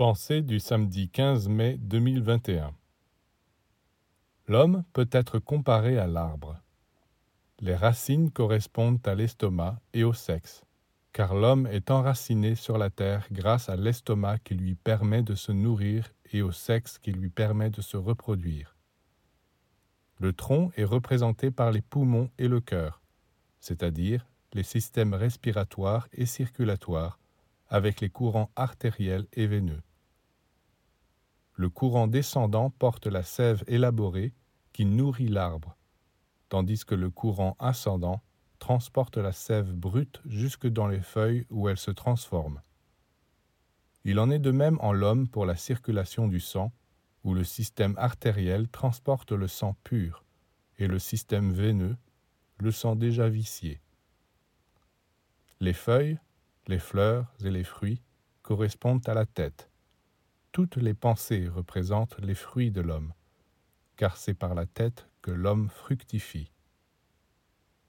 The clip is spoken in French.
Pensée du samedi 15 mai 2021 L'homme peut être comparé à l'arbre. Les racines correspondent à l'estomac et au sexe, car l'homme est enraciné sur la terre grâce à l'estomac qui lui permet de se nourrir et au sexe qui lui permet de se reproduire. Le tronc est représenté par les poumons et le cœur, c'est-à-dire les systèmes respiratoires et circulatoires, avec les courants artériels et veineux. Le courant descendant porte la sève élaborée qui nourrit l'arbre, tandis que le courant ascendant transporte la sève brute jusque dans les feuilles où elle se transforme. Il en est de même en l'homme pour la circulation du sang, où le système artériel transporte le sang pur et le système veineux le sang déjà vicié. Les feuilles, les fleurs et les fruits correspondent à la tête, toutes les pensées représentent les fruits de l'homme, car c'est par la tête que l'homme fructifie.